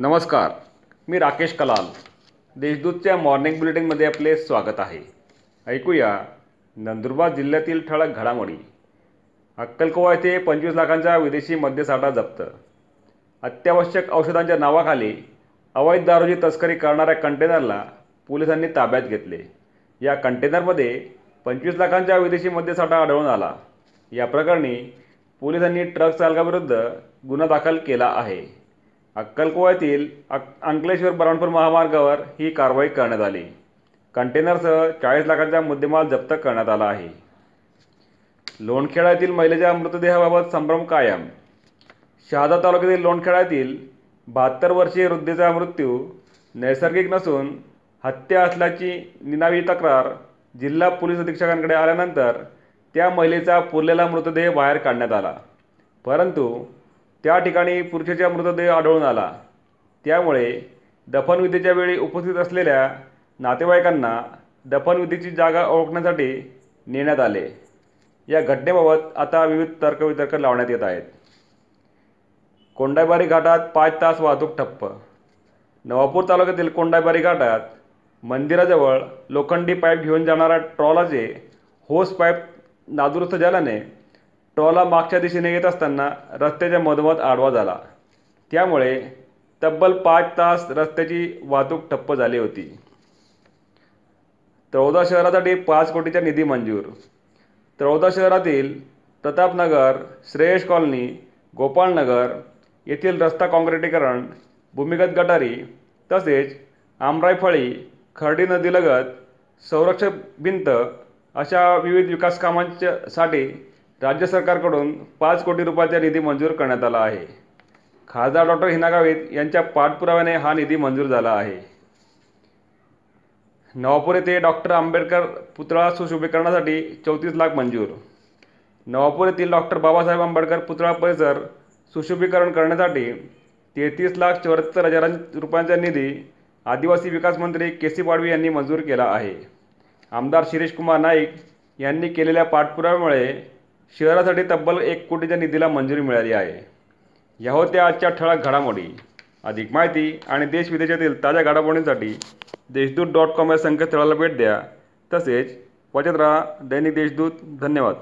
नमस्कार मी राकेश कलाल. देशदूतच्या मॉर्निंग बुलेटिनमध्ये आपले स्वागत आहे. ऐकूया नंदुरबार जिल्ह्यातील ठळक घडामोडी. अक्कलकोवा येथे पंचवीस लाखांचा विदेशी मद्यसाठा जप्त. अत्यावश्यक औषधांच्या नावाखाली अवैध दारूची तस्करी करणाऱ्या कंटेनरला पोलिसांनी ताब्यात घेतले. या कंटेनरमध्ये पंचवीस लाखांचा विदेशी मद्यसाठा आढळून आला. या प्रकरणी पोलिसांनी ट्रक चालकाविरुद्ध गुन्हा दाखल केला आहे. अक्कलकोवातील अक अंकलेश्वर बरणपूर महामार्गावर ही कारवाई करण्यात आली. कंटेनरसह चाळीस लाखांचा मुद्देमाल जप्त करण्यात आला आहे. लोणखेडा येथील महिलेच्या मृतदेहाबाबत संभ्रम कायम. शहादा तालुक्यातील लोणखेडा येथील बहात्तर वर्षीय वृद्धेचा मृत्यू नैसर्गिक नसून हत्या असल्याची निनावी तक्रार जिल्हा पोलीस अधीक्षकांकडे आल्यानंतर त्या महिलेचा पुरलेला मृतदेह बाहेर काढण्यात आला. परंतु त्या ठिकाणी पुरुषाचा मृतदेह आढळून आला. त्यामुळे दफनविधीच्या वेळी उपस्थित असलेल्या नातेवाईकांना दफनविधीची जागा ओळखण्यासाठी नेण्यात आले. या घटनेबाबत आता विविध तर्कवितर्क लावण्यात येत आहेत. कोंडाईबारी घाटात पाच तास वाहतूक ठप्प. नवापूर तालुक्यातील कोंडाईबारी घाटात मंदिराजवळ लोखंडी पाईप घेऊन जाणाऱ्या ट्रॉलाचे होस पाईप नादुरुस्त झाल्याने ट्रॉला मागच्या दिशेने येत असताना रस्त्याच्या मधोमध आडवा झाला. त्यामुळे तब्बल पाच तास रस्त्याची वाहतूक ठप्प झाली होती. तळोदा शहरासाठी पाच कोटीचा निधी मंजूर. तळोदा शहरातील प्रतापनगर श्रेयश कॉलनी गोपाळनगर येथील रस्ता काँक्रिटीकरण भूमिगत गटारी तसेच आमराईफळी खर्डी नदीलगत संरक्षक भिंत अशा विविध विकास कामांच्यासाठी राज्य सरकारकडून पाच कोटी रुपयाचा निधी मंजूर करण्यात आला आहे. खासदार डॉक्टर हिना गावित यांच्या पाठपुराव्याने हा निधी मंजूर झाला आहे. नवापूर येथे डॉक्टर आंबेडकर पुतळा सुशोभीकरणासाठी चौतीस लाख मंजूर. नवापूर येथील डॉक्टर बाबासाहेब आंबेडकर पुतळा परिसर सुशोभीकरण करण्यासाठी तेहतीस लाख चौऱ्याहत्तर हजार रुपयांचा निधी आदिवासी विकास मंत्री के सी पाडवी यांनी मंजूर केला आहे. आमदार शिरीष कुमार नाईक यांनी केलेल्या पाठपुराव्यामुळे शहरासाठी तब्बल एक कोटीच्या निधीला मंजुरी मिळाली आहे. ह्या होत्या आजच्या ठळक घडामोडी. अधिक माहिती आणि देशविदेशातील ताज्या घडामोडींसाठी देशदूत डॉट कॉम या संकेतस्थळाला भेट द्या. तसेच वाचत राहा. दैनिक देशदूत. धन्यवाद.